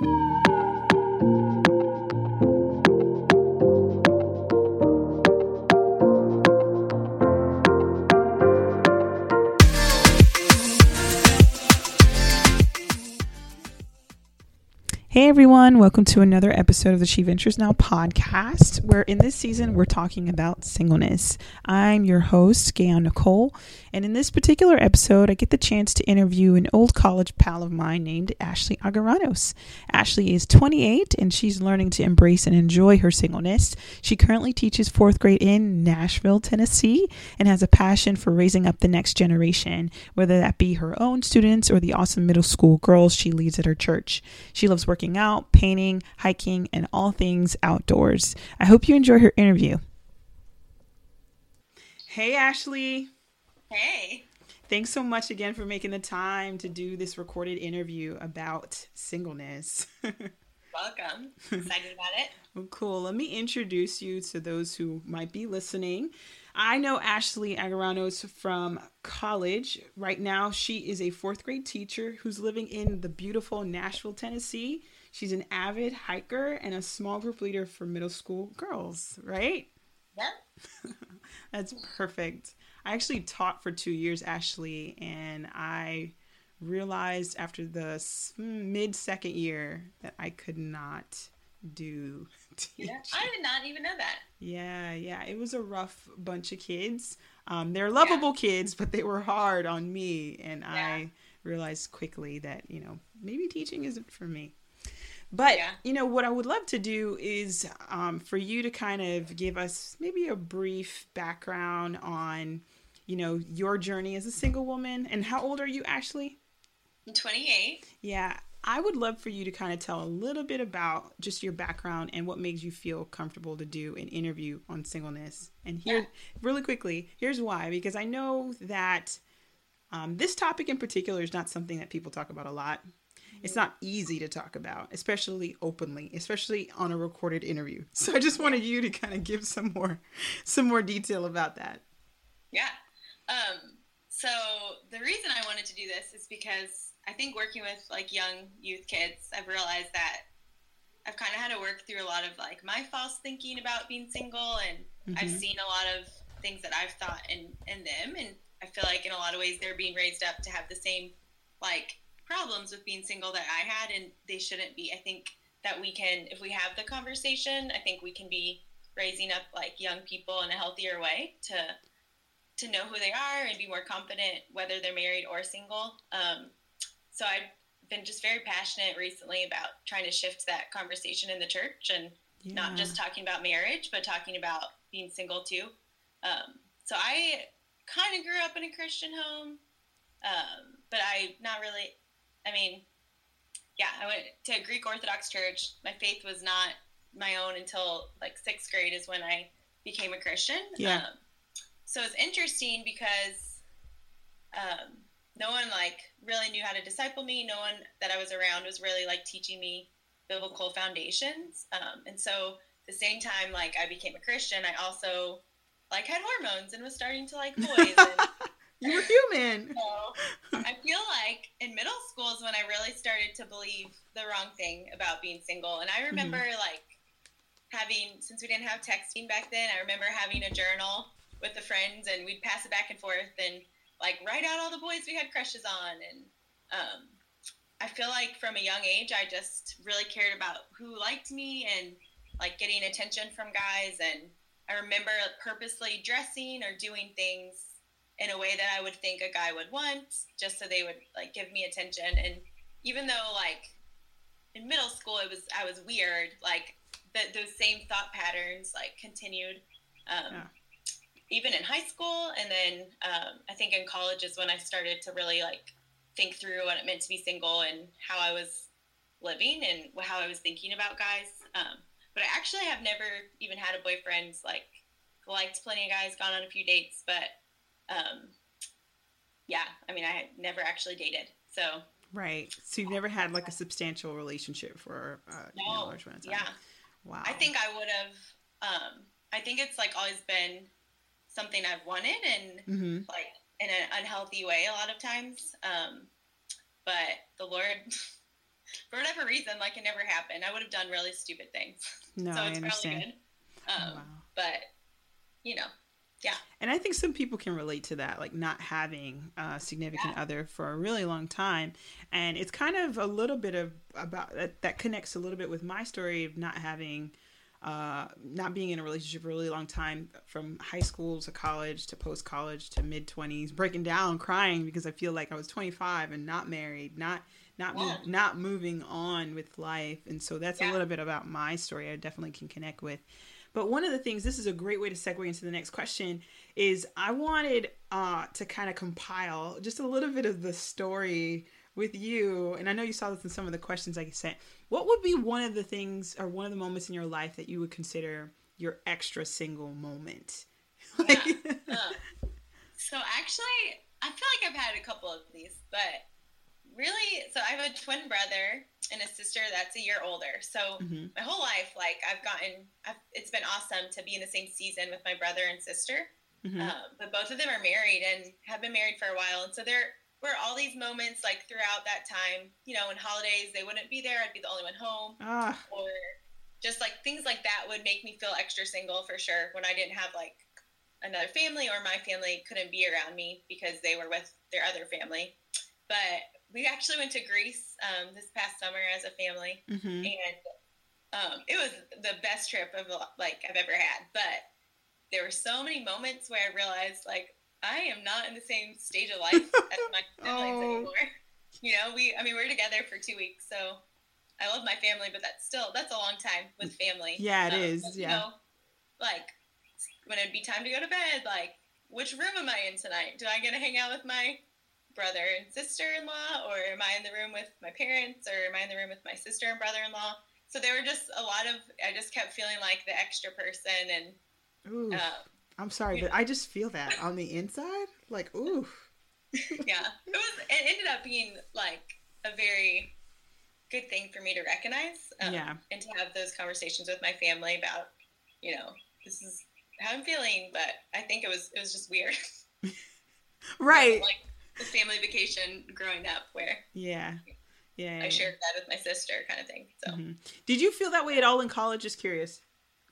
Música Hey everyone, welcome to another episode of the She Ventures Now podcast, where in this season we're talking about singleness. I'm your host, Gayon Nicole, and in this particular episode, I get the chance to interview an old college pal of mine named Ashley Agaranos. Ashley is 28 and she's learning to embrace and enjoy her singleness. She currently teaches fourth grade in Nashville, Tennessee, and has a passion for raising up the next generation, whether that be her own students or the awesome middle school girls she leads at her church. She loves working out, painting, hiking, and all things outdoors. I hope you enjoy her interview. Hey, Ashley. Hey. Thanks so much again for making the time to do this recorded interview about singleness. Welcome. Excited about it. well, cool. Let me introduce you to those who might be listening. I know Ashley Agaranos from college. Right now, she is a fourth grade teacher who's living in the beautiful Nashville, Tennessee. She's an avid hiker and a small group leader for middle school girls, right? Yep. That's perfect. I actually taught for two years, Ashley, and I realized after the mid second year that I could not do teaching. Yeah, I did not even know that. Yeah, yeah. It was a rough bunch of kids. Um, they're lovable yeah. kids, but they were hard on me. And yeah. I realized quickly that, you know, maybe teaching isn't for me. But yeah. you know what I would love to do is um, for you to kind of give us maybe a brief background on, you know, your journey as a single woman. And how old are you, Ashley? I'm 28. Yeah, I would love for you to kind of tell a little bit about just your background and what makes you feel comfortable to do an interview on singleness. And here, yeah. really quickly, here's why because I know that um, this topic in particular is not something that people talk about a lot it's not easy to talk about, especially openly, especially on a recorded interview. So I just wanted you to kind of give some more some more detail about that. Yeah. Um, so the reason I wanted to do this is because I think working with like young youth kids, I've realized that I've kind of had to work through a lot of like my false thinking about being single, and mm-hmm. I've seen a lot of things that I've thought in in them, and I feel like in a lot of ways they're being raised up to have the same like problems with being single that I had, and they shouldn't be. I think that we can, if we have the conversation, I think we can be raising up like young people in a healthier way to to know who they are and be more confident whether they're married or single. Um, so I've been just very passionate recently about trying to shift that conversation in the church and yeah. not just talking about marriage, but talking about being single too. Um, so I kind of grew up in a Christian home, um, but I not really I mean, yeah, I went to a Greek Orthodox church. My faith was not my own until like sixth grade is when I became a Christian. Yeah. Um, so it's interesting because um, no one like really knew how to disciple me. No one that I was around was really like teaching me biblical foundations. Um, and so the same time like I became a Christian, I also like had hormones and was starting to like boys. And, you were human. So, I feel like in middle school is when I really started to believe the wrong thing about being single. And I remember mm-hmm. like having, since we didn't have texting back then, I remember having a journal with the friends and we'd pass it back and forth and like write out all the boys we had crushes on. And um, I feel like from a young age, I just really cared about who liked me and like getting attention from guys. And I remember purposely dressing or doing things in a way that I would think a guy would want, just so they would like give me attention. And even though like in middle school it was I was weird, like the, those same thought patterns like continued. Um, yeah. Even in high school, and then um, I think in college is when I started to really like think through what it meant to be single and how I was living and how I was thinking about guys. Um, but I actually have never even had a boyfriend. Like liked plenty of guys, gone on a few dates, but um, yeah, I mean, I had never actually dated, so right. So you've never had like a substantial relationship for uh, no, you know, large amount of time. Yeah. Wow. I think I would have. Um, I think it's like always been something I've wanted, and mm-hmm. like in an unhealthy way a lot of times. Um, but the Lord for whatever reason, like it never happened. I would have done really stupid things. No, so I it's understand. probably good. Um, wow. But you know, yeah, And I think some people can relate to that, like not having a significant Yeah. other for a really long time. And it's kind of a little bit of about that, that connects a little bit with my story of not having, uh, not being in a relationship for a really long time from high school to college to post college to mid 20s, breaking down, crying because I feel like I was 25 and not married, not. Not Yeah. move, not moving on with life, and so that's a little bit about my story. I definitely can connect with. But one of the things, this is a great way to segue into the next question, is I wanted uh, to kind of compile just a little bit of the story with you. And I know you saw this in some of the questions I sent. What would be one of the things or one of the moments in your life that you would consider your extra single moment? yeah. Uh, so actually, I feel like I've had a couple of these, but really, so I have a twin brother and a sister that's a year older. So Mhm. my whole life, like I've gotten, I've, it's been awesome to be in the same season with my brother and sister. Mhm. Um, but both of them are married and have been married for a while, and so there were all these moments like throughout that time. You know, in holidays they wouldn't be there; I'd be the only one home, Ah, or just like things like that would make me feel extra single for sure when I didn't have like another family or my family couldn't be around me because they were with their other family. But we actually went to Greece um, this past summer as a family, mhm. and um, it was the best trip of like I've ever had. But there were so many moments where I realized like I am not in the same stage of life as my siblings Oh. anymore. You know, we I mean we're together for two weeks, so I love my family, but that's still that's a long time with family. Yeah, it it is, is. yeah. Know, like when it'd be time to go to bed, like which room am I in tonight? Do I get to hang out with my brother and sister-in-law, or am I in the room with my parents, or am I in the room with my sister and brother-in-law? So there were just a lot of. I just kept feeling like the extra person, and Ooh, um, I'm sorry, but I just feel that on the inside. Like, ooh. yeah, it was. It ended up being like a very good thing for me to recognize, um, Yeah. and to have those conversations with my family about, you know, this is how I'm feeling. But I think it was it was just weird, Right. like the family vacation growing up where Yeah. Yeah. I shared that with my sister, kind of thing. So Mhm. Did you feel that way at all in college? Just curious,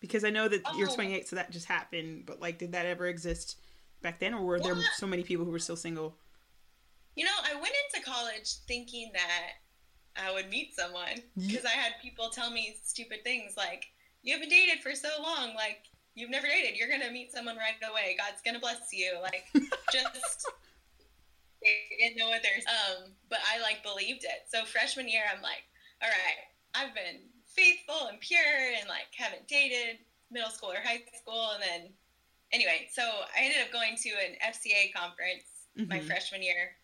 because I know that you're Oh. 28, so that just happened. But like, did that ever exist back then, or were there so many people who were still single? You know, I went into college thinking that I would meet someone because I had people tell me stupid things like, "You haven't dated for so long, like you've never dated. You're gonna meet someone right away. God's gonna bless you." Like, just they didn't know what there's. Um, but I like believed it. So freshman year, I'm like, "All right, I've been faithful and pure, and like haven't dated middle school or high school." And then, anyway, so I ended up going to an FCA conference my Mhm. freshman year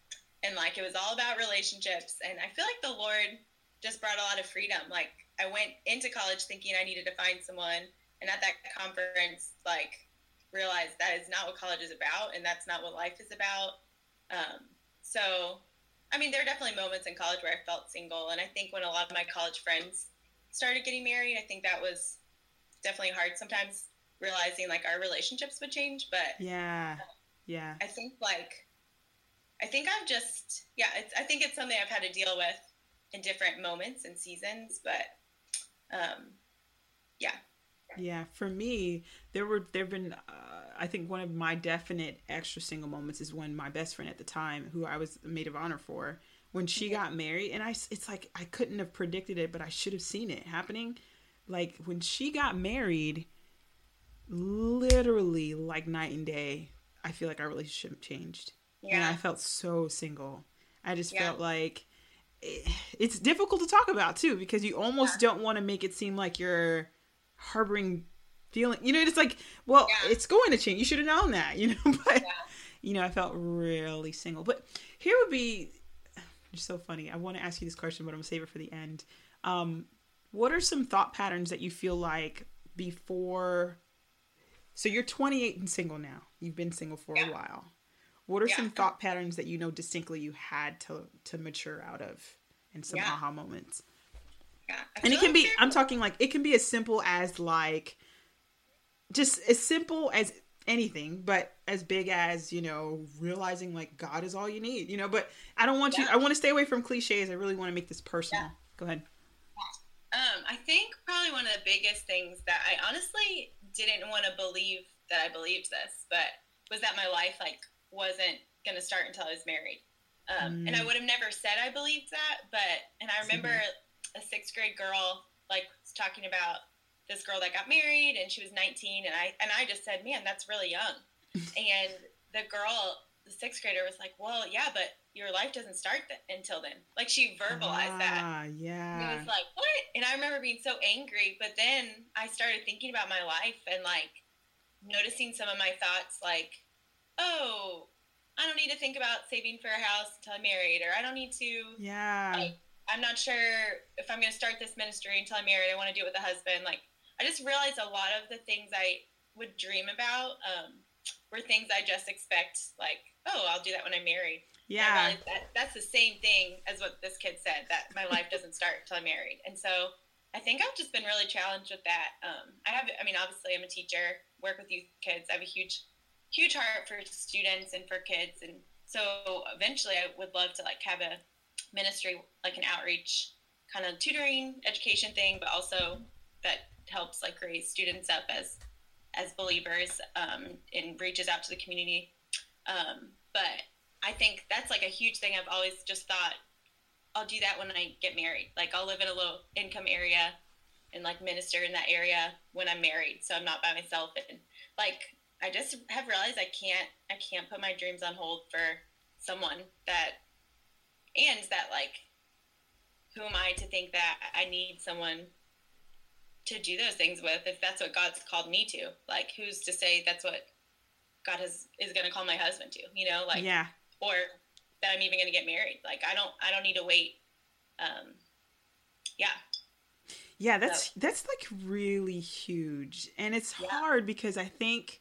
and like it was all about relationships and i feel like the lord just brought a lot of freedom like i went into college thinking i needed to find someone and at that conference like realized that is not what college is about and that's not what life is about um, so i mean there are definitely moments in college where i felt single and i think when a lot of my college friends started getting married i think that was definitely hard sometimes realizing like our relationships would change but Yeah. Yeah. I think like I think I've just yeah, it's, I think it's something I've had to deal with in different moments and seasons, but um, yeah, Yeah, for me, there were there've been uh, I think one of my definite extra single moments is when my best friend at the time, who I was maid of honor for, when she got married, and I it's like I couldn't have predicted it, but I should have seen it happening. Like when she got married, literally like night and day, I feel like our relationship changed, and I felt so single. I just Yeah. felt like it, it's difficult to talk about too because you almost don't want to make it seem like you're harboring feeling. You know, it's like, well, Yeah. it's going to change. You should have known that. You know, but Yeah. you know, I felt really single. But here would be just so funny. I want to ask you this question, but I'm gonna save it for the end. Um, what are some thought patterns that you feel like before? So you're 28 and single now. You've been single for Yeah. a while. What are some thought patterns that you know distinctly you had to to mature out of, and some aha moments? yeah. And it can be. I'm talking like it can be as simple as like, just as simple as anything, but as big as you know realizing like God is all you need. You know, but I don't want you. I want to stay away from cliches. I really want to make this personal. Yeah. go ahead. Um, I think probably one of the biggest things that I honestly didn't want to believe that I believed this, but was that my life like wasn't going to start until I was married. Um, mm. And I mm. would have never said I believed that, but and I remember a sixth grade girl like was talking about this girl that got married and she was 19, and I and I just said, man, that's really young. and the girl, the sixth grader, was like, well, yeah, but your life doesn't start th- until then. Like she verbalized ah, that. Yeah. And it was like, what? And I remember being so angry, but then I started thinking about my life and like noticing some of my thoughts like, oh, I don't need to think about saving for a house until I'm married, or I don't need to. Yeah. Like, I'm not sure if I'm going to start this ministry until I'm married. I want to do it with a husband. Like, I just realized a lot of the things I would dream about um, were things I just expect, like, oh, I'll do that when I'm married. Yeah. That, that's the same thing as what this kid said, that my life doesn't start until I'm married. And so I think I've just been really challenged with that. Um, I have, I mean, obviously, I'm a teacher, work with youth kids. I have a huge, huge heart for students and for kids. And so eventually, I would love to like have a ministry, like an outreach kind of tutoring education thing, but also that helps like raise students up as as believers um, and reaches out to the community. Um, but I think that's like a huge thing. I've always just thought I'll do that when I get married. Like I'll live in a low income area and like minister in that area when I'm married, so I'm not by myself. And like I just have realized I can't I can't put my dreams on hold for someone that and that like who am I to think that I need someone to do those things with if that's what God's called me to? Like who's to say that's what God has is going to call my husband to, you know? Like Yeah or that I'm even going to get married. Like I don't I don't need to wait. Um, yeah. Yeah, that's so. that's like really huge, and it's yeah. hard because I think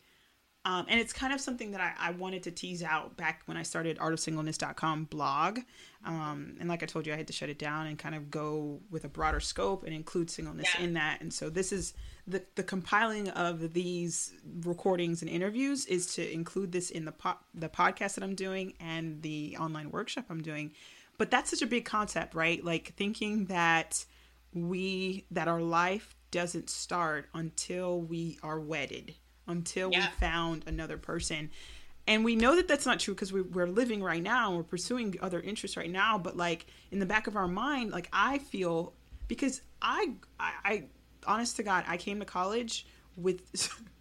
um, and it's kind of something that I, I, wanted to tease out back when I started artofsingleness.com blog. Um, and like I told you, I had to shut it down and kind of go with a broader scope and include singleness yeah. in that. And so this is the, the compiling of these recordings and interviews is to include this in the po- the podcast that I'm doing and the online workshop I'm doing. But that's such a big concept, right? Like thinking that we, that our life doesn't start until we are wedded until yeah. we found another person. And we know that that's not true because we, we're living right now and we're pursuing other interests right now. But like in the back of our mind, like I feel because I, I, I honest to God, I came to college with,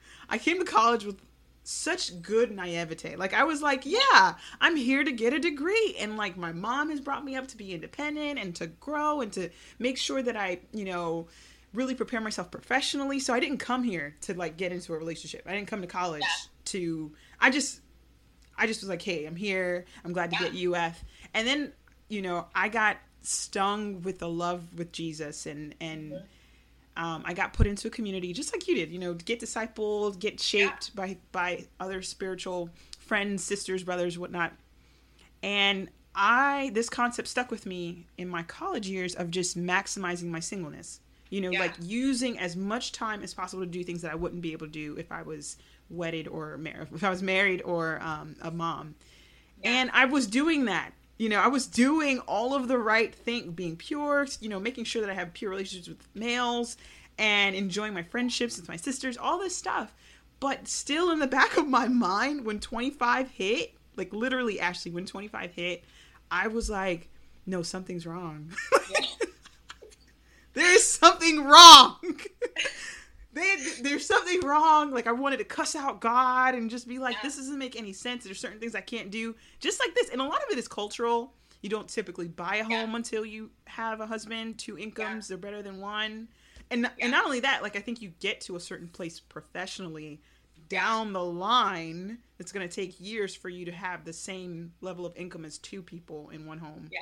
I came to college with such good naivete. Like I was like, yeah, I'm here to get a degree and like my mom has brought me up to be independent and to grow and to make sure that I, you know, really prepare myself professionally. So I didn't come here to like get into a relationship. I didn't come to college yeah. to I just I just was like, "Hey, I'm here. I'm glad to yeah. get UF." And then, you know, I got stung with the love with Jesus and and mm-hmm. Um, I got put into a community just like you did, you know, get discipled, get shaped yeah. by by other spiritual friends, sisters, brothers, whatnot. And I this concept stuck with me in my college years of just maximizing my singleness you know yeah. like using as much time as possible to do things that i wouldn't be able to do if i was wedded or married if i was married or um, a mom yeah. and i was doing that you know i was doing all of the right thing being pure you know making sure that i have pure relationships with males and enjoying my friendships with my sisters all this stuff but still in the back of my mind when 25 hit like literally ashley when 25 hit i was like no something's wrong yeah. There's something wrong. they, there's something wrong. Like I wanted to cuss out God and just be like, yeah. this doesn't make any sense. There's certain things I can't do. Just like this, and a lot of it is cultural. You don't typically buy a home yeah. until you have a husband. Two incomes, yeah. they're better than one. And and not only that, like I think you get to a certain place professionally down the line. It's going to take years for you to have the same level of income as two people in one home. Yeah.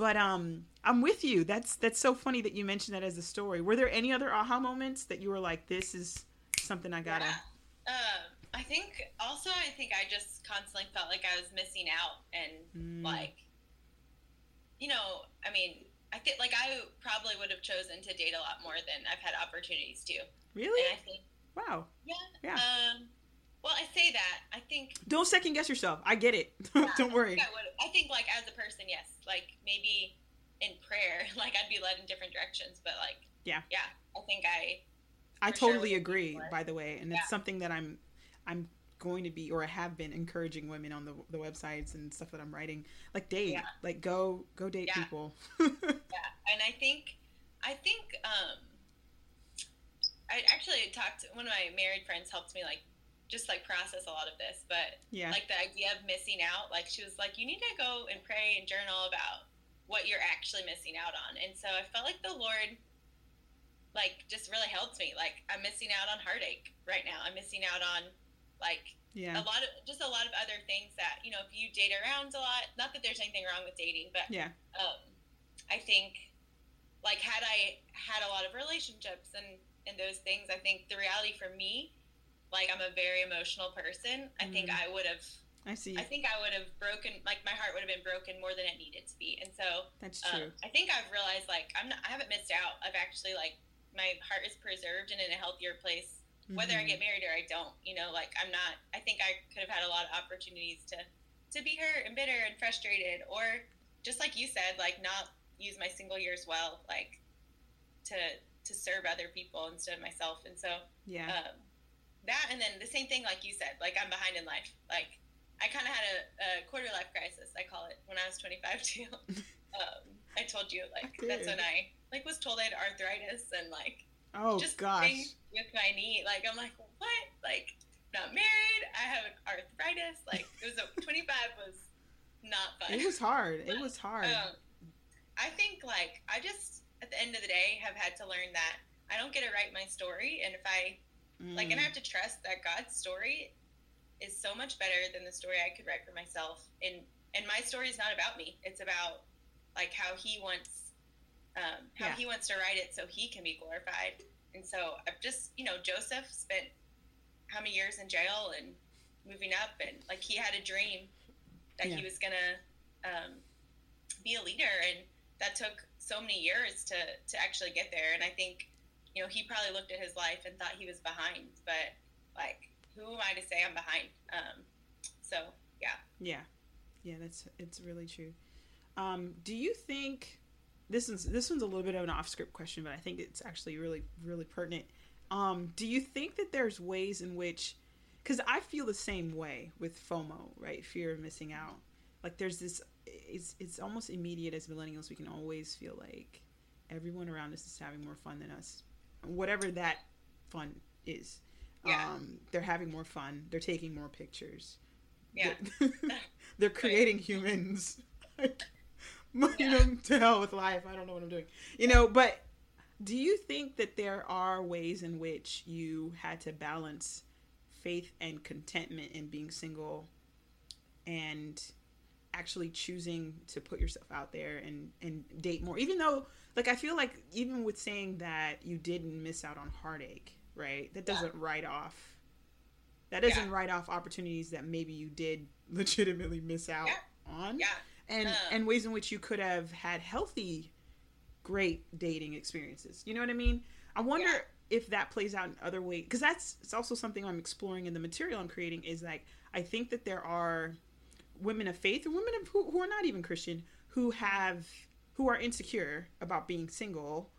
But um, I'm with you. That's that's so funny that you mentioned that as a story. Were there any other aha moments that you were like, "This is something I gotta"? Yeah. Uh, I think also I think I just constantly felt like I was missing out and mm. like, you know, I mean, I think like I probably would have chosen to date a lot more than I've had opportunities to. Really? And I think. Wow. Yeah. Yeah. Um, well, I say that. I think. Don't second guess yourself. I get it. Yeah, Don't worry. I, I, think, like, as a person, yes. Like, maybe in prayer, like I'd be led in different directions. But like, yeah, yeah, I think I. I totally sure agree. By the way, and yeah. it's something that I'm, I'm going to be or I have been encouraging women on the the websites and stuff that I'm writing. Like date, yeah. like go go date yeah. people. yeah, and I think I think um, I actually talked. To one of my married friends helped me like just like process a lot of this, but yeah, like the idea of missing out. Like she was like, you need to go and pray and journal about what you're actually missing out on. And so I felt like the Lord like just really helped me. Like I'm missing out on heartache right now. I'm missing out on like yeah. a lot of just a lot of other things that you know if you date around a lot not that there's anything wrong with dating but yeah um, i think like had i had a lot of relationships and and those things i think the reality for me like i'm a very emotional person i mm. think i would have I see. I think I would have broken, like my heart would have been broken more than it needed to be, and so that's um, true. Um, I think I've realized, like, I'm not, I haven't missed out. I've actually, like, my heart is preserved and in a healthier place whether mm-hmm. I get married or I don't. You know, like I'm not. I think I could have had a lot of opportunities to to be hurt and bitter and frustrated, or just like you said, like not use my single years well, like to to serve other people instead of myself. And so yeah, um, that and then the same thing, like you said, like I'm behind in life. Like I kind of had a, a, quarter life crisis. I call it when I was 25 too. um, I told you like that's when I like was told I had arthritis and like Oh just gosh. With my knee, like I'm like, what? Like, not married. I have arthritis. Like, it was a 25 was not fun. It was hard. It was hard. Um, I think like I just at the end of the day have had to learn that I don't get to write my story, and if I mm. like, and I have to trust that God's story is so much better than the story I could write for myself. And and my story is not about me. It's about like how He wants um, how yeah. he wants to write it so he can be glorified. And so I've just, you know, Joseph spent how many years in jail and moving up, and like he had a dream that yeah. he was gonna um, be a leader, and that took so many years to to actually get there. And I think, you know, he probably looked at his life and thought he was behind, but like, who am I to say I'm behind? Um, so yeah, yeah, yeah. That's it's really true. Um, do you think? this is this one's a little bit of an off script question, but I think it's actually really really pertinent. Um, do you think that there's ways in which, because I feel the same way with FOMO, right? Fear of missing out. Like there's this, it's it's almost immediate as millennials. We can always feel like everyone around us is having more fun than us, whatever that fun is. Yeah. Um, they're having more fun. They're taking more pictures. Yeah. They're, they're creating humans. you know, to hell with life. I don't know what I'm doing. You know, but do you think that there are ways in which you had to balance faith and contentment in being single and actually choosing to put yourself out there and and date more. Even though like i feel like even with saying that you didn't miss out on heartache right that doesn't yeah. write off that doesn't yeah. write off opportunities that maybe you did legitimately miss out yeah. on. Yeah. And uh, and ways in which you could have had healthy great dating experiences. You know what i mean? I wonder if that plays out in other ways because that's it's also something i'm exploring in the material i'm creating is like i think that there are women of faith and women of, who, who are not even christian who have who are insecure about being single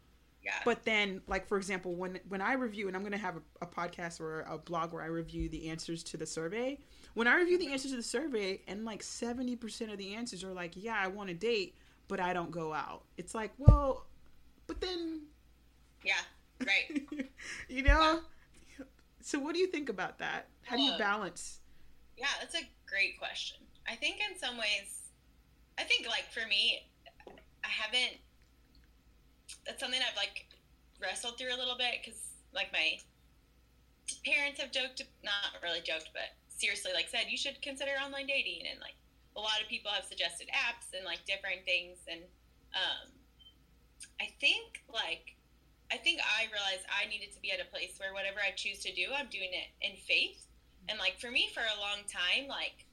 yeah. But then, like for example, when when I review, and I'm going to have a, a, podcast or a blog where I review the answers to the survey. When I review the mm-hmm. answers to the survey, and like 70 percent of the answers are like, "Yeah, I want to date, but I don't go out." It's like, well, but then, yeah, right. you know. Yeah. So, what do you think about that? How do you balance? Yeah, that's a great question. I think in some ways, I think like for me, I haven't that's something I've like wrestled through a little bit because like my parents have joked, not really joked, but seriously like said you should consider online dating and like a lot of people have suggested apps and like different things and um, I think like I think I realized I needed to be at a place where whatever I choose to do, I'm doing it in faith. And like for me, for a long time, like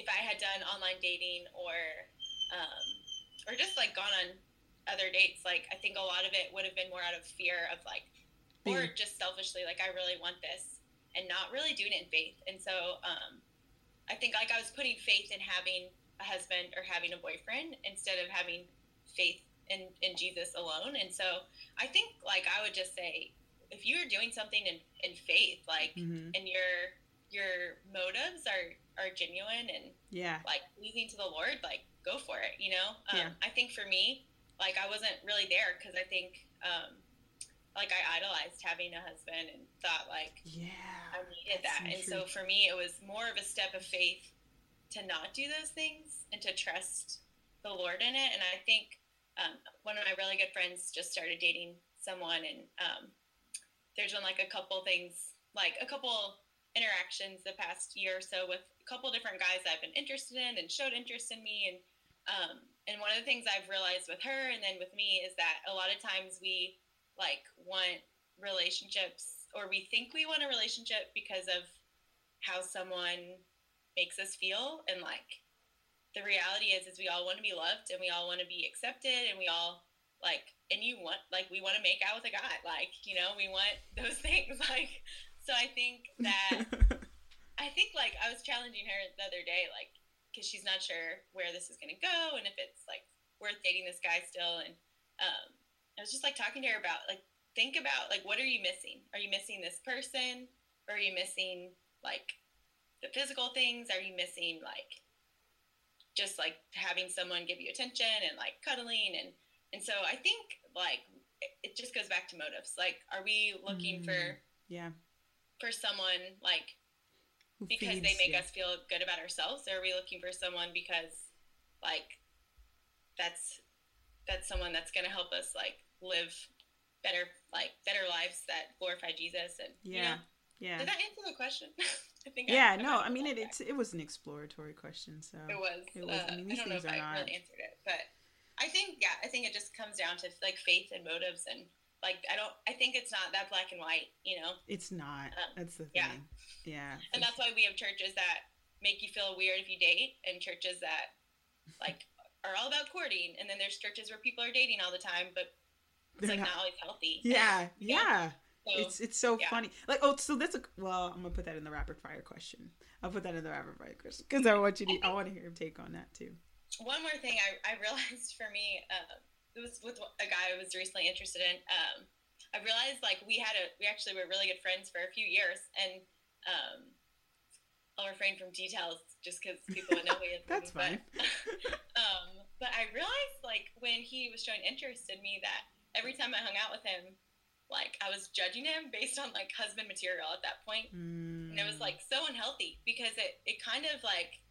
if I had done online dating or um, or just like gone on other dates, like I think a lot of it would have been more out of fear of like, or just selfishly, like I really want this, and not really doing it in faith. And so um, I think like I was putting faith in having a husband or having a boyfriend instead of having faith in, in Jesus alone. And so I think like I would just say if you're doing something in, in faith, like Mhm. and your your motives are are genuine and Yeah. like pleasing to the Lord, like go for it. You know, um, Yeah. I think for me, like I wasn't really there because I think um, like I idolized having a husband and thought like Yeah. I needed that. so And true. so for me, it was more of a step of faith to not do those things and to trust the Lord in it. And I think um, one of my really good friends just started dating someone, and um, there's been like a couple things, like a couple interactions the past year or so with couple different guys that I've been interested in and showed interest in me. And um, and one of the things I've realized with her and then with me is that a lot of times we like want relationships or we think we want a relationship because of how someone makes us feel. And like the reality is is we all want to be loved and we all want to be accepted and we all like and you want like we want to make out with a guy. Like you know we want those things. Like so i think that i think like i was challenging her the other day like because she's not sure where this is going to go and if it's like worth dating this guy still. And um, i was just like talking to her about like think about like what are you missing? Are you missing this person? Or are you missing like the physical things? Are you missing like just like having someone give you attention and like cuddling? And and so i think like it, just goes back to motives. Like are we looking Mm, for yeah. for someone like Because they make yeah. us feel good about ourselves or are we looking for someone because like that's that's someone that's going to help us like live better like better lives that glorify jesus and you Yeah. know, Yeah. did that answer the question i think Yeah, I, no, I mean it. It's it was an exploratory question, so it was it was- I uh, mean, I, don't know if i not- really answered it but i think yeah i think it just comes down to like faith and motives and like i don't i think it's not that black and white you know it's not. Um, That's the yeah. thing. Yeah. Yeah. and that's why we have churches that make you feel weird if you date and churches that like are all about courting and then there's churches where people are dating all the time but it's They're like not- not, always healthy Yeah, yeah. so, It's it's so yeah. funny. Like oh, so that's a well. I'm gonna put that in the rapid fire question. I'll put that in the rapid fire question because I want you to. I want to hear your take on that too. one more thing I, I realized for me uh, was with a guy I was recently interested in um, I realized like we had a we actually were really good friends for a few years and um, I'll refrain from details just because people would know who he is That's but, fine. um, but I realized like when he was showing interest in me that every time I hung out with him like I was judging him based on like husband material at that point. Mm, and it was like so unhealthy because it, it kind of like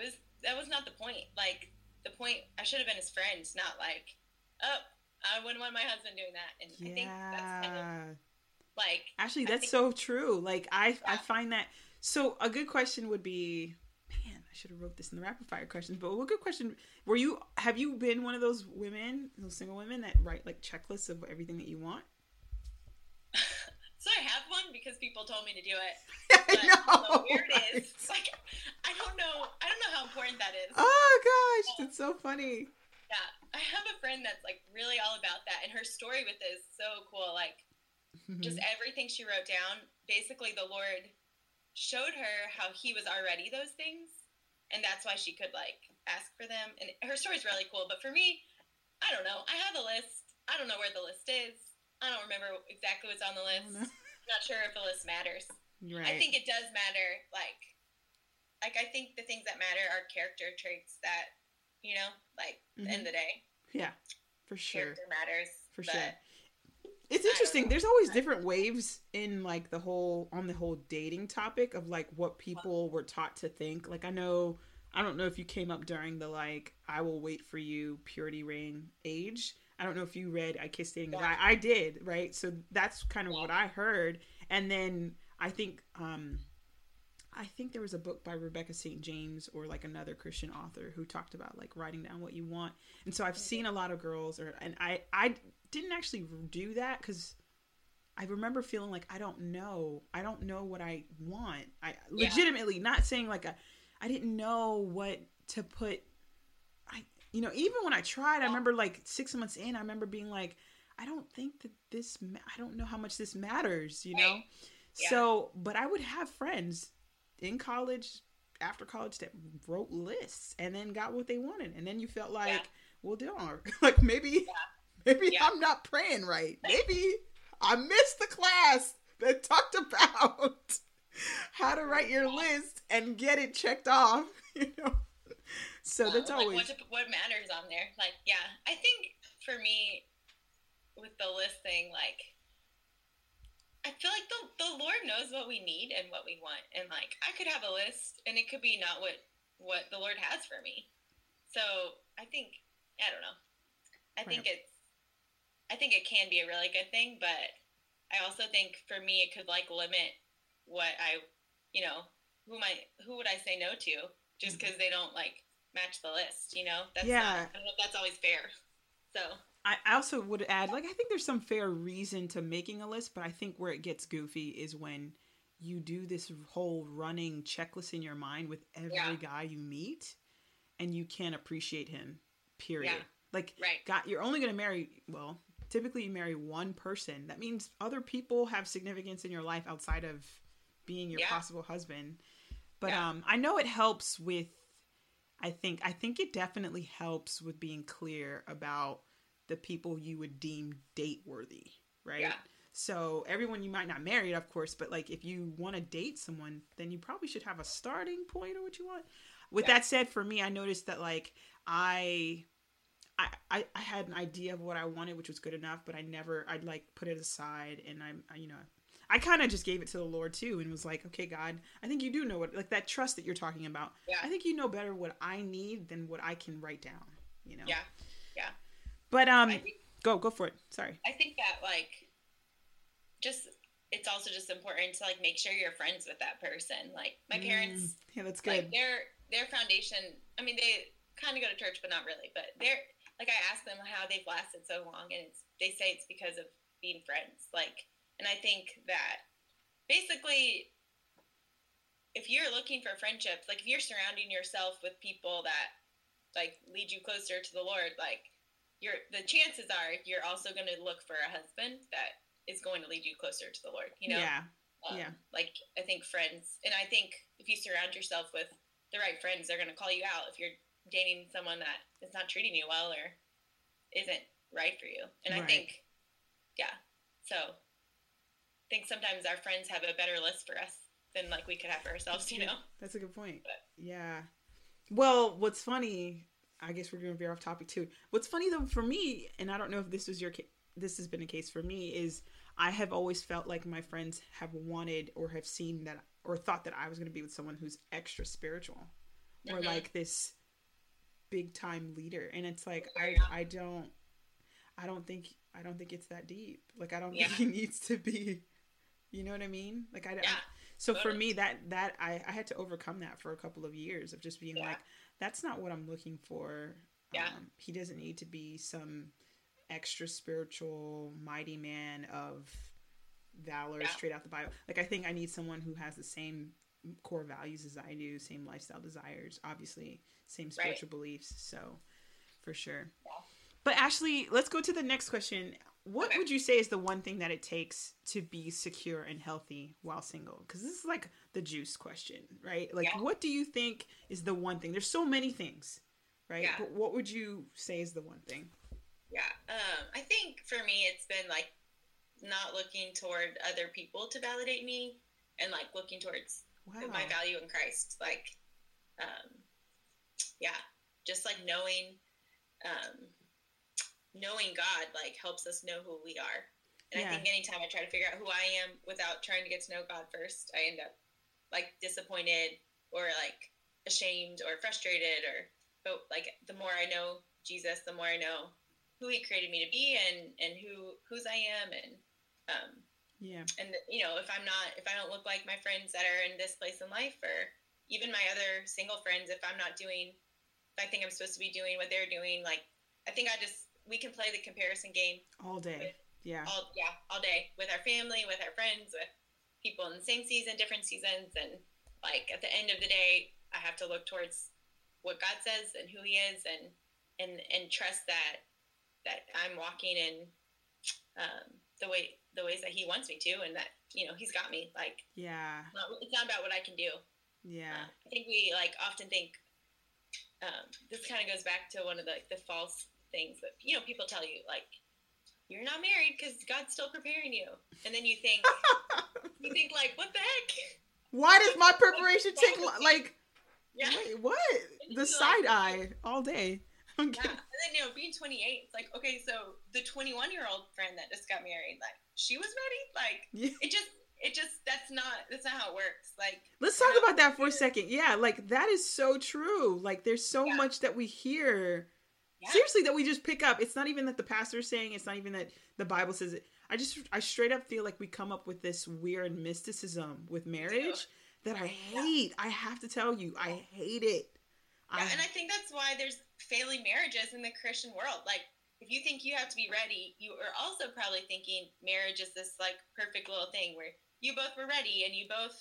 it was that was not the point. Like the point i should have been his friend not like oh i wouldn't want my husband doing that and i think that's kind of like Actually, that's think- so true. Like I, I find that. So a good question would be, man, I should have wrote this in the rapid fire questions. But a good question: Were you? Have you been one of those women, those single women that write like checklists of everything that you want? so i have because people told me to do it but know. weird right? is like i don't know i don't know how important that is Oh gosh, that's so funny. yeah i have a friend that's like really all about that and her story with it is so cool like just Mm-hmm. everything she wrote down basically the lord showed her how he was already those things and that's why she could like ask for them and her story's really cool but for me i don't know i have a list i don't know where the list is i don't remember exactly what's on the list. Not sure if the list matters Right. i think it does matter like like i think the things that matter are character traits that you know like the end of the day yeah, for Mm-hmm. sure. character matters For sure. It's interesting. There's always different waves in like the whole on the whole dating topic of like what people were taught to think. Like I know I don't know if you came up during the like I will wait for you purity ring age. I don't know if you read I Kissed Dating. Yeah. I, I did, right? So that's kind of Yeah. what I heard. And then I think um I think there was a book by Rebecca St. James or like another Christian author who talked about like writing down what you want. And so I've seen a lot of girls or and I I didn't actually do that cuz I remember feeling like I don't know. I don't know what I want. I Yeah. legitimately not saying like a, I didn't know what to put you know, even when I tried, I remember like 6 months in, I remember being like I don't think that this ma- I don't know how much this matters, you know? Right. Yeah. So, but I would have friends in college, after college, that wrote lists and then got what they wanted. And then you felt like, well, darn, like maybe, Yeah. maybe Yeah. I'm not praying right. Maybe I missed the class that talked about how to write your list and get it checked off. You know, so that's like always what, what matters on there. Like, yeah, I think for me, with the list thing, like, I feel like the the Lord knows what we need and what we want, and like, I could have a list, and it could be not what what the Lord has for me. So I think I don't know. I think it's I think it can be a really good thing, but I also think for me it could like limit what I, you know, who am I, who would I say no to just mm-hmm. because they don't like match the list, you know? That's Yeah. not, I don't know if that's always fair. So I also would add, like, I think there's some fair reason to making a list, but I think where it gets goofy is when you do this whole running checklist in your mind with every Yeah. guy you meet, and you can't appreciate him. Period. Yeah. Like, right, God, you're only going to marry. Well, typically you marry one person. That means other people have significance in your life outside of being your Yeah. possible husband. But um, I know it helps with. I think I think it definitely helps with being clear about the people you would deem date worthy, right? Yeah. So everyone you might not marry, of course, but like if you want to date someone, then you probably should have a starting point of what you want. With Yeah. that said, for me, I noticed that like I, I, I, I had an idea of what I wanted, which was good enough, but I never, I'd like put it aside, and I'm, I, you know, I kind of just gave it to the Lord too, and was like, okay, God, I think you do know what, like that trust that you're talking about. Yeah. I think you know better what I need than what I can write down. You know. yeah. Yeah. But um, think go go for it. Sorry. I think that like, just it's also just important to like make sure you're friends with that person. Like my parents, Mm, yeah, that's like good. their their foundation i mean they kind of go to church but not really but they're like i ask them how they've lasted so long and it's they say it's because of being friends like and i think that basically if you're looking for friendships like if you're surrounding yourself with people that like lead you closer to the lord like you're the chances are you're also going to look for a husband that is going to lead you closer to the lord you know yeah. um, Yeah. Like I think friends, and I think if you surround yourself with the right friends, they're going to call you out if you're dating someone that is not treating you well or isn't right for you. And I think, yeah. So think sometimes our friends have a better list for us than like we could have for ourselves. You know? That's a good point. But- Yeah. Well, what's funny, I guess we're going to veer off topic too. What's funny though for me, and I don't know if this was your ca- this has been a case for me, is I have always felt like my friends have wanted or have seen that or thought that I was going to be with someone who's extra spiritual or Mhm. like this big time leader, and it's like I I don't I don't think I don't think it's that deep. Like I don't Yeah. think he needs to be. You know what I mean? Like I, I Yeah. so for me that that I, I had to overcome that for a couple of years of just being Yeah. like that's not what i'm looking for Yeah. um, he doesn't need to be some extra spiritual mighty man of valor Yeah. straight out the bible like i think i need someone who has the same core values as i do same lifestyle desires obviously same spiritual beliefs so for sure Yeah. but ashley let's go to the next question what Okay. would you say is the one thing that it takes to be secure and healthy while single because this is like the juice question right like Yeah. what do you think is the one thing there's so many things right Yeah. but what would you say is the one thing Yeah. Um, I think for me, it's been like not looking toward other people to validate me and like looking towards wow my value in Christ. Like, um, yeah, just like knowing, um, knowing God like helps us know who we are. And Yeah. I think anytime I try to figure out who I am without trying to get to know God first, I end up like disappointed or like ashamed or frustrated or but like the more I know Jesus, the more I know who he created me to be and and who whose I am and um yeah and you know if i'm not if i don't look like my friends that are in this place in life or even my other single friends if i'm not doing if i think i'm supposed to be doing what they're doing like i think i just we can play the comparison game all day. yeah. all yeah all day with our family with our friends with people in the same season different seasons. And like at the end of the day i have to look towards what god says and who he is and and and trust that that i'm walking in um, the way the ways that he wants me to and that you know he's got me. Like yeah. it's not about what i can do. Yeah. Uh, i think we like often think um, this kind of goes back to one of the, like, the false things that you know people tell you like you're not married because God's still preparing you, and then you think you think like what the heck? Why does my preparation take like? Yeah. Wait, what? And The side like, eye all day. I'm Yeah, and then you know, being 28, it's like okay, so the 21 year old friend that just got married, like she was ready. Like Yeah. it just, it just that's not that's not how it works. Like Let's talk about that for a second. Yeah, like that is so true. Like there's so Yeah. much that we hear Yeah. seriously that we just pick up. It's not even that the pastor is saying. It's not even that the Bible says it. I just I straight up feel like we come up with this weird mysticism with marriage that I hate. I have to tell you, I hate it. Yeah, I, and I think that's why there's failing marriages in the Christian world. Like, if you think you have to be ready, you are also probably thinking marriage is this like perfect little thing where you both were ready and you both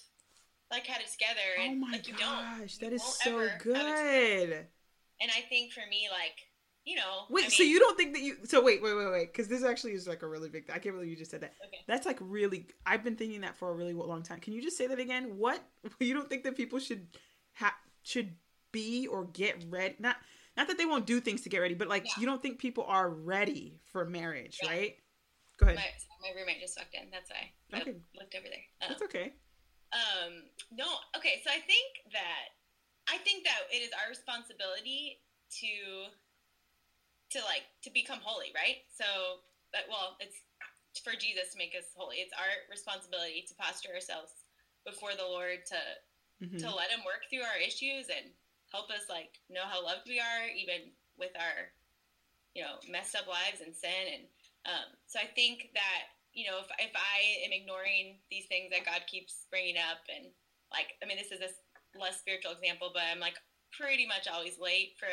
like had it together. oh my like, you don't. gosh, You that is so ever have it good. And I think for me, like, you know, Wait, I so you don't think that you? So wait, wait, wait, wait, because this actually is like a really big. I can't believe you just said that. Okay. That's like really. I've been thinking that for a really long time. Can you just say that again? What you don't think that people should have should be or get ready? Not not that they won't do things to get ready, but like Yeah. you don't think people are ready for marriage, Yeah. right? Go ahead. My, my roommate just walked in. That's why I Okay. looked over there. Um, That's okay. Um, no, okay. So I think that I think that it is our responsibility to to like to become holy, right? So, but well, it's for Jesus to make us holy. It's our responsibility to posture ourselves before the Lord to Mhm. to let Him work through our issues and help us like know how loved we are, even with our you know messed up lives and sin. And um, so I think that you know if if I am ignoring these things that God keeps bringing up, and like I mean this is a less spiritual example, but I'm like pretty much always late for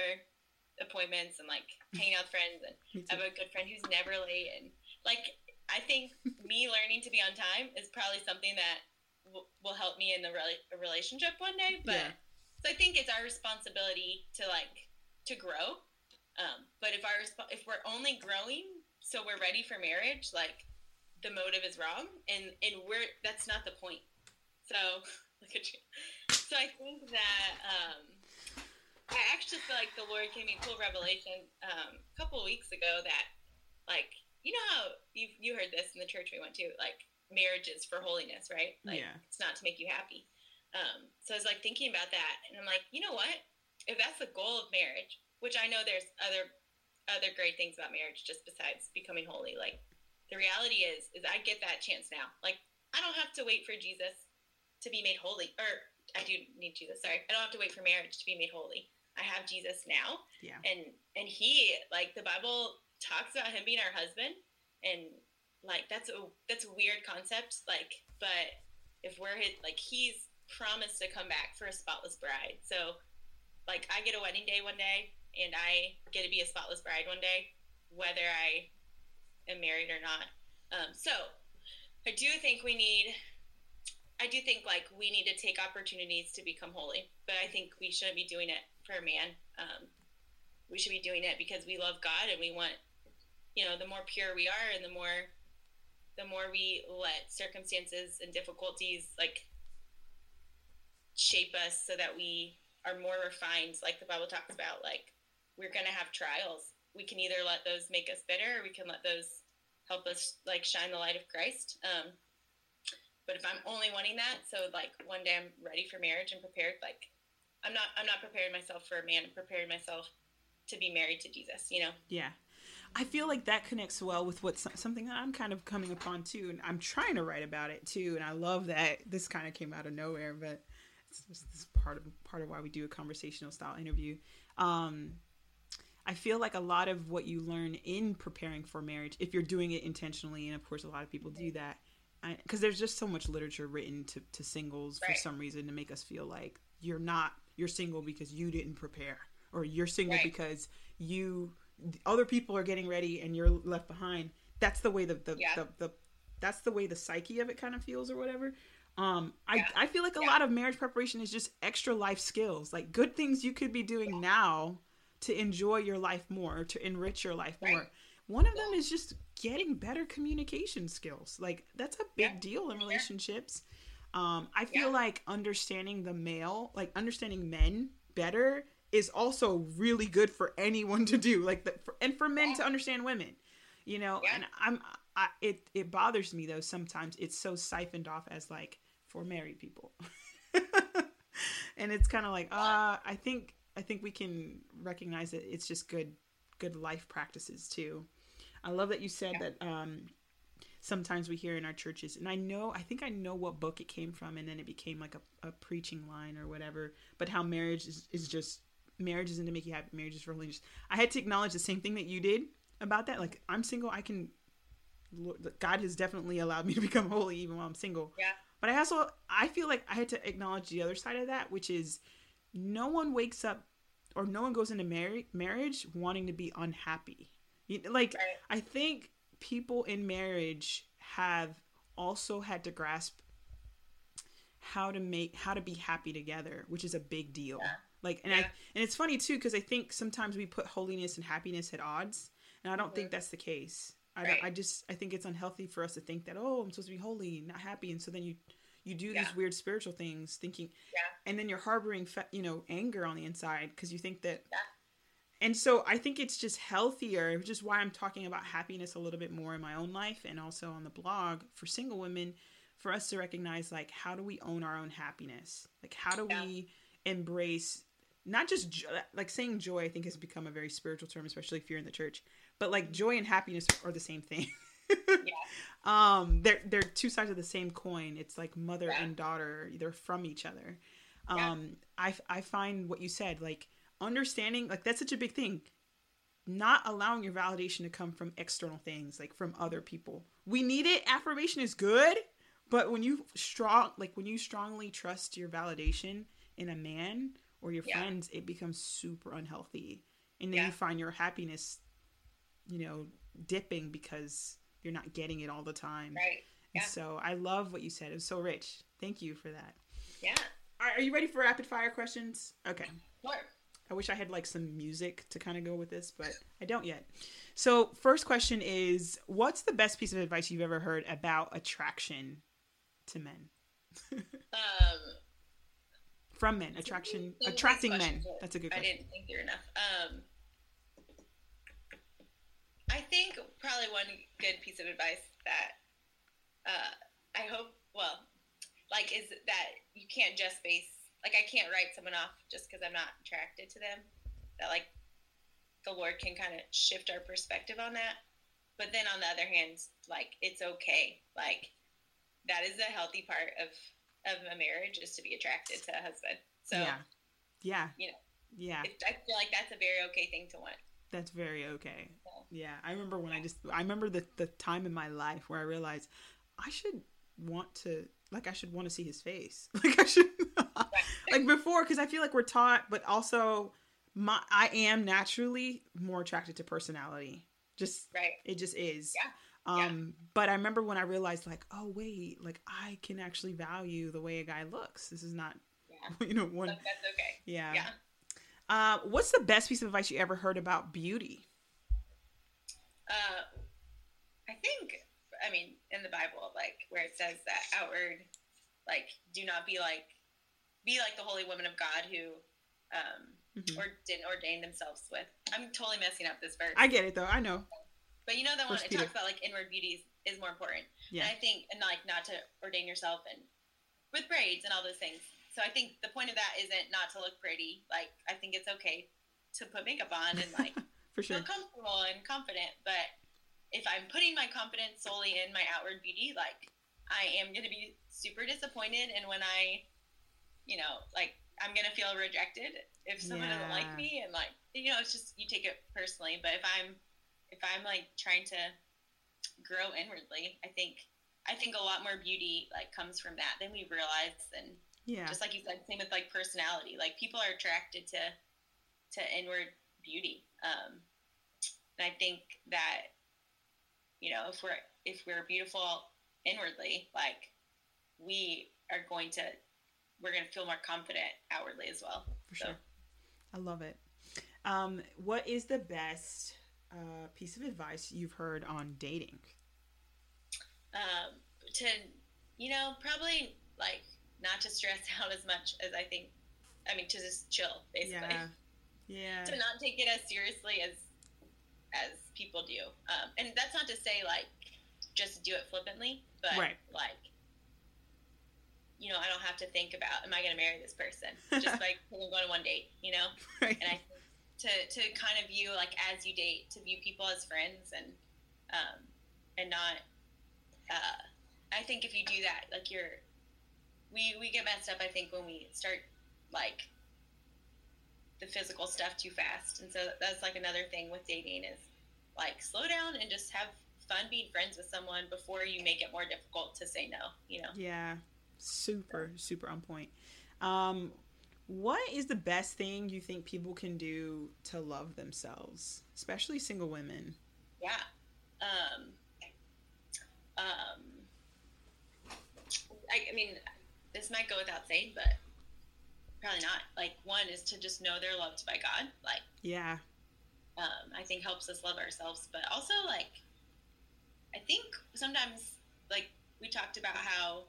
appointments and like hanging out with friends and I have a good friend who's never late, and like I think me learning to be on time is probably something that w- will help me in the a relationship one day. But Yeah. so I think it's our responsibility to like to grow. Um, but if our resp- if we're only growing so we're ready for marriage, like the motive is wrong, and and we're that's not the point. So look at you. So I think that um, I actually feel like the Lord gave me a cool revelation um, a couple of weeks ago that like you know how you you heard this in the church we went to like marriage is for holiness, right? Like Yeah. it's not to make you happy. Um, so I was like thinking about that, and I'm like, you know what? If that's the goal of marriage, which I know there's other other great things about marriage just besides becoming holy, like the reality is is I get that chance now. Like I don't have to wait for Jesus to be made holy, or I do need Jesus. Sorry, I don't have to wait for marriage to be made holy. I have Jesus now, Yeah. and and he like the Bible talks about him being our husband, and like that's a that's a weird concept. Like, but if we're his, like he's promised to come back for a spotless bride, so like I get a wedding day one day, and I get to be a spotless bride one day, whether I am married or not. Um, so I do think we need. I do think like we need to take opportunities to become holy, but I think we shouldn't be doing it for man. Um, we should be doing it because we love God and we want, you know, the more pure we are and the more, the more we let circumstances and difficulties like shape us so that we are more refined. Like the Bible talks about, like we're gonna have trials. We can either let those make us bitter, or we can let those help us like shine the light of Christ. Um, but if I'm only wanting that, so like one day I'm ready for marriage and prepared, like I'm not I'm not preparing myself for a man, I'm preparing myself to be married to Jesus, you know? Yeah. I feel like that connects well with what something that I'm kind of coming upon too, and I'm trying to write about it too. And I love that this kind of came out of nowhere, but it's just this part of part of why we do a conversational style interview. Um, I feel like a lot of what you learn in preparing for marriage, if you're doing it intentionally, and of course a lot of people do that, because there's just so much literature written to, to singles for some reason to make us feel like you're not you're single because you didn't prepare, or you're single Right. because you other people are getting ready and you're left behind. That's the way the the, Yeah. the, the that's the way the psyche of it kind of feels or whatever. Um, I, Yeah. I feel like a Yeah. lot of marriage preparation is just extra life skills, like good things you could be doing now to enjoy your life more, to enrich your life more. Right. One of them is just getting better communication skills. Like that's a big deal in relationships sure. Um, I feel Yeah. like understanding the male, like understanding men better is also really good for anyone to do like the, for, and for men yeah. to understand women you know yeah. and i'm I, it it bothers me though sometimes it's so siphoned off as like for married people and it's kind of like uh i think i think we can recognize that it's just good good life practices too i love that you said that um sometimes we hear in our churches and i know i think i know what book it came from and then it became like a, a preaching line or whatever but how marriage is, is just marriage isn't to make you happy marriage is for holiness i had to acknowledge the same thing that you did about that like i'm single i can god has definitely allowed me to become holy even while i'm single. Yeah. But i also i feel like i had to acknowledge the other side of that which is no one wakes up or no one goes into mar- marriage wanting to be unhappy. You, like right. i think people in marriage have also had to grasp how to make how to be happy together which is a big deal yeah. like and yeah. i and it's funny too because i think sometimes we put holiness and happiness at odds and i don't mm-hmm. think that's the case I, right. I just i think it's unhealthy for us to think that oh i'm supposed to be holy not happy and so then you you do yeah. these weird spiritual things thinking yeah. and then you're harboring you know anger on the inside because you think that. And so i think it's just healthier which is why i'm talking about happiness a little bit more in my own life and also on the blog for single women for us to recognize like how do we own our own happiness like how do yeah. we embrace not just jo- like saying joy i think has become a very spiritual term especially if you're in the church but like joy and happiness are the same thing yeah. um they're they're two sides of the same coin it's like mother yeah. and daughter they're from each other um yeah. i i find what you said like understanding like that's such a big thing not allowing your validation to come from external things like from other people we need it affirmation is good but when you strong like when you strongly trust your validation in a man or your yeah. friends, it becomes super unhealthy. And then yeah. you find your happiness, you know, dipping because you're not getting it all the time. Right. Yeah. So I love what you said. It was so rich. Thank you for that. Yeah. All right, are you ready for rapid fire questions? Okay. Sure. I wish I had like some music to kind of go with this, but I don't yet. So, first question is What's the best piece of advice you've ever heard about attraction to men? um, From men, attraction, attracting men. That's a good question. I didn't think through enough. Um, I think probably one good piece of advice that uh, I hope, well, like, is that you can't just base, like, I can't write someone off just because I'm not attracted to them. That, like, the Lord can kind of shift our perspective on that. But then on the other hand, like, it's okay. Like, that is a healthy part of of a marriage is to be attracted to a husband. So yeah, yeah, you know, yeah. I feel like that's a very okay thing to want. That's very okay. Yeah, yeah. I remember when I just I remember the the time in my life where I realized I should want to like I should want to see his face. Like I should like before because I feel like we're taught, but also my I am naturally more attracted to personality. Just right. It just is. Yeah. Um, yeah. but I remember when I realized like, oh wait, like I can actually value the way a guy looks. This is not, yeah. you know, one. That's okay. Yeah. Yeah. Uh, what's the best piece of advice you ever heard about beauty? Uh, I think, I mean, in the Bible, like where it says that outward, like, do not be like, be like the holy women of God who, um, mm-hmm. or didn't ordain themselves with. I'm totally messing up this verse. I get it though. I know. But you know that one it talks about like inward beauty is, more important. Yeah. And I think and like not to ordain yourself and with braids and all those things. So I think the point of that isn't not to look pretty. Like I think it's okay to put makeup on and like for sure feel comfortable and confident. But if I'm putting my confidence solely in my outward beauty, like I am gonna be super disappointed and when I you know, like I'm gonna feel rejected if someone yeah. doesn't like me and like you know, it's just you take it personally. But if I'm if I'm like trying to grow inwardly, I think I think a lot more beauty like comes from that than we realize. And yeah, just like you said, same with like personality. Like people are attracted to to inward beauty. Um, and I think that you know if we're if we're beautiful inwardly, like we are going to we're going to feel more confident outwardly as well. For so. sure, I love it. Um, what is the best uh, piece of advice you've heard on dating? Um, to, you know, probably like not to stress out as much as I think. I mean, to just chill, basically. Yeah. Yeah. To not take it as seriously as as people do. Um, and that's not to say like just do it flippantly, but Right. like you know, I don't have to think about am I going to marry this person just like going on one date, you know? Right. And I to to kind of view like as you date to view people as friends and um and not uh I think if you do that like you're we we get messed up I think when we start like the physical stuff too fast and so that's like another thing with dating is like slow down and just have fun being friends with someone before you make it more difficult to say no you know Yeah, super, super on point. Um, what is the best thing you think people can do to love themselves, especially single women? Yeah. Um, um, I, I mean, this might go without saying, but probably not. Like, one is to just know they're loved by God. Like, Yeah, um, I think helps us love ourselves, but also like, I think sometimes like we talked about how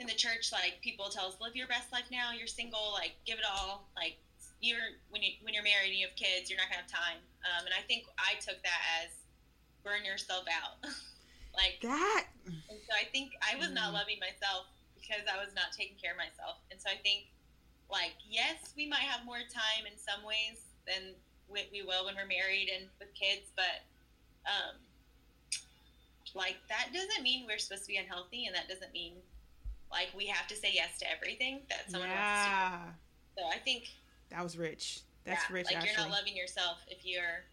in the church, like people tell us, live your best life now. You're single, like give it all. Like you're when you when you're married and you have kids, you're not gonna have time. Um, and I think I took that as burn yourself out. like, that. and so I think I was not Mm. loving myself because I was not taking care of myself. And so I think, like, yes, we might have more time in some ways than we, we will when we're married and with kids, but um, like that doesn't mean we're supposed to be unhealthy, and that doesn't mean like we have to say yes to everything that someone wants Yeah, to. do. So I think that was rich. That's yeah, rich. like Ashley. you're not loving yourself if you're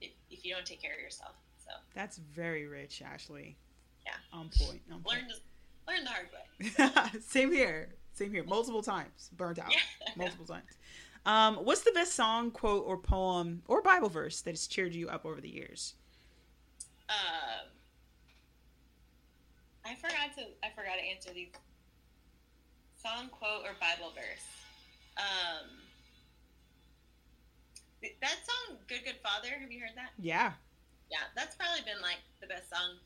if, if you don't take care of yourself. So That's very rich, Ashley. Yeah. On point. On point. learn the learn the hard way. Same here. Same here. Multiple times. Burnt out. Yeah. Multiple times. Um, what's the best song, quote, or poem or Bible verse that has cheered you up over the years? Um, I forgot to I forgot to answer these. Song quote or Bible verse. Um, that song, "Good Good Father." Have you heard that? Yeah. Yeah, that's probably been like the best song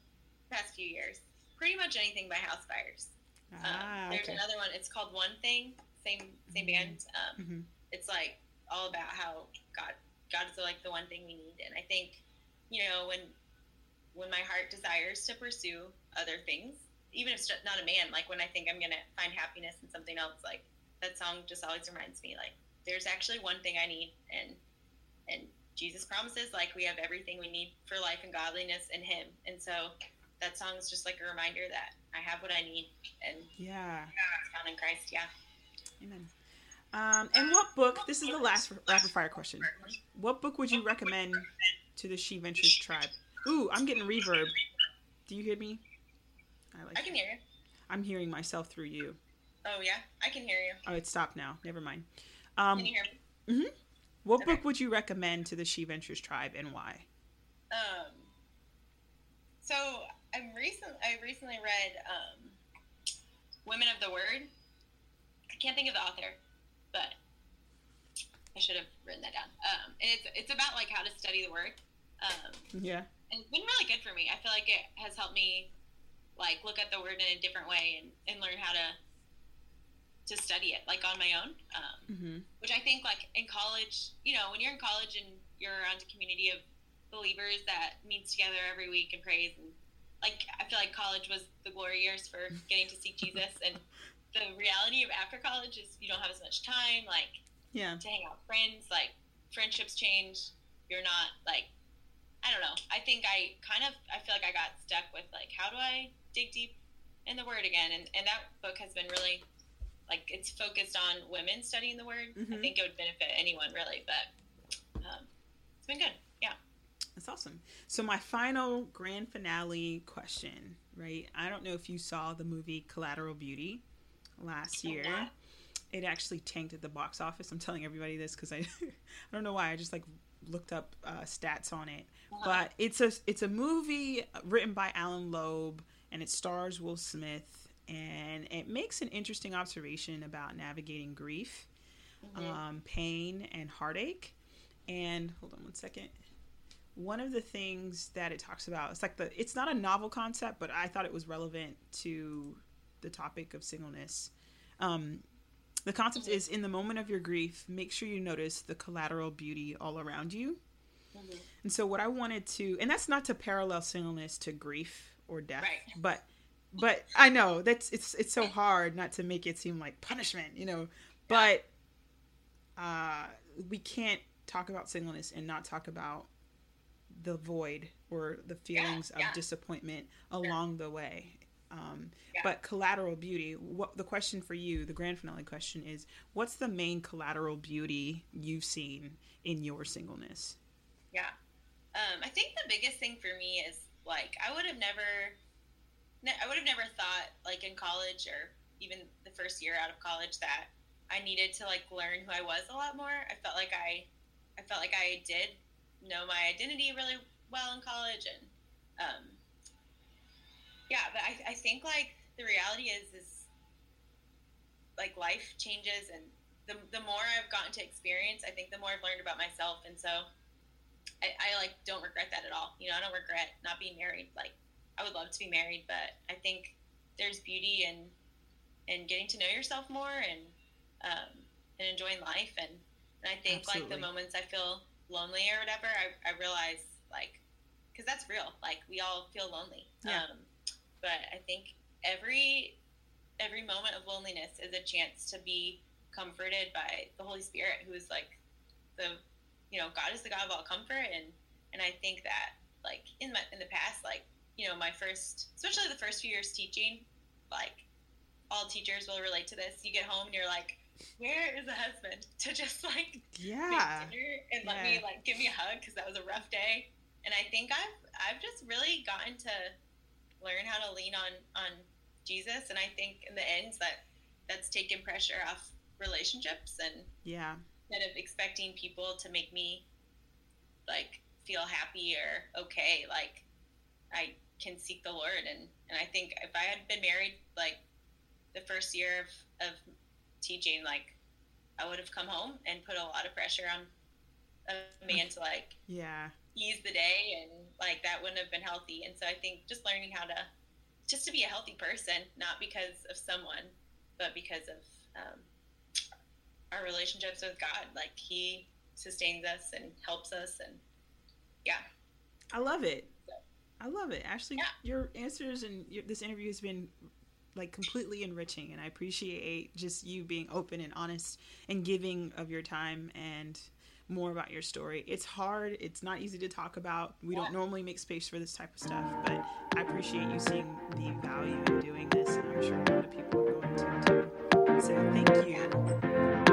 past few years. Pretty much anything by Housefires. Um, Ah, there's okay. another one. It's called One Thing. Same same Mhm. band. Um, hmm it's like all about how God God is like the one thing we need. And I think, you know, when when my heart desires to pursue other things, even if it's just not a man, like when I think I'm gonna find happiness in something else, like that song just always reminds me like there's actually one thing I need and and Jesus promises like we have everything we need for life and godliness in him. And so that song is just like a reminder that I have what I need and Yeah. it's found in Christ. Yeah. Amen. Um, and what book? This is the last rapid fire question. What book would you recommend to the She Ventures tribe? Ooh, I'm getting reverb. Do you hear me? I like. I can hear you. I'm hearing myself through you. Oh yeah, I can hear you. Oh, it stopped now. Never mind. Um, Can you hear me? Mhm. what Okay. book would you recommend to the She Ventures tribe and why? Um, so I'm recent. I recently read um, "Women of the Word." I can't think of the author, but I should have written that down. Um, and it's it's about like how to study the Word, um, Yeah. and it's been really good for me. I feel like it has helped me like look at the Word in a different way and, and learn how to to study it like on my own. Um, Mm-hmm. which I think like in college, you know, when you're in college and you're around a community of believers that meets together every week and prays and like I feel like college was the glory years for getting to see Jesus and the reality of after college is you don't have as much time like Yeah. to hang out with friends like friendships change you're not like I don't know I think I kind of I feel like I got stuck with like how do I dig deep in the word again and, and that book has been really like it's focused on women studying the word I Mhm. think it would benefit anyone really but um, it's been good yeah That's awesome. So my final grand finale question, right? I don't know if you saw the movie Collateral Beauty last year. It actually tanked at the box office. I'm telling everybody this because I, I don't know why. I just like looked up uh, stats on it. Uh-huh. But it's a it's a movie written by Allan Loeb and it stars Will Smith and it makes an interesting observation about navigating grief, Mhm. um, pain, and heartache. And hold on one second. One of the things that it talks about, it's like the it's not a novel concept, but I thought it was relevant to the topic of singleness. Um, the concept mm-hmm. is in the moment of your grief, make sure you notice the collateral beauty all around you. Mm-hmm. And so, what I wanted to, and that's not to parallel singleness to grief or death, right. but but I know that's it's it's so hard not to make it seem like punishment, you know. But uh, we can't talk about singleness and not talk about the void or the feelings yeah, yeah. of disappointment along the way. Um, yeah. But collateral beauty. What the question for you, the grand finale question is: What's the main collateral beauty you've seen in your singleness? Yeah, um, I think the biggest thing for me is like I would have never I would have never thought, like in college or even the first year out of college, that I needed to like learn who I was a lot more. I felt like I, I felt like I did know my identity really well in college, and um, yeah. But I, I think like the reality is, is like life changes, and the the more I've gotten to experience, I think the more I've learned about myself, and so I, I like don't regret that at all. You know, I don't regret not being married. Like I would love to be married, but I think there's beauty in in getting to know yourself more and um, and enjoying life. And, and I think Absolutely. like the moments I feel lonely or whatever, I, I realize like because that's real. Like we all feel lonely. Yeah. Um, but I think every every moment of loneliness is a chance to be comforted by the Holy Spirit, who is like the you know God is the God of all comfort, and and I think that like in my in the past like you know, my first, especially the first few years teaching, like all teachers will relate to this. You get home and you're like, where is the husband to just like yeah and let me like give me a hug because that was a rough day. And I think I've I've just really gotten to learn how to lean on on Jesus, and I think in the end that that's taken pressure off relationships and yeah, instead of expecting people to make me like feel happy or okay, like I can seek the Lord. And, and I think if I had been married, like the first year of, of teaching, like I would have come home and put a lot of pressure on a man to like, yeah, ease the day. And like, that wouldn't have been healthy. And so I think just learning how to, just to be a healthy person, not because of someone, but because of um, our relationships with God. Like he sustains us and helps us. And yeah. I love it. I love it. Actually, yeah. your answers and your, this interview has been like completely enriching, and I appreciate just you being open and honest and giving of your time and more about your story. It's hard. It's not easy to talk about. We don't normally make space for this type of stuff, but I appreciate you seeing the value in doing this, and I'm sure a lot of people are going to too. So thank you.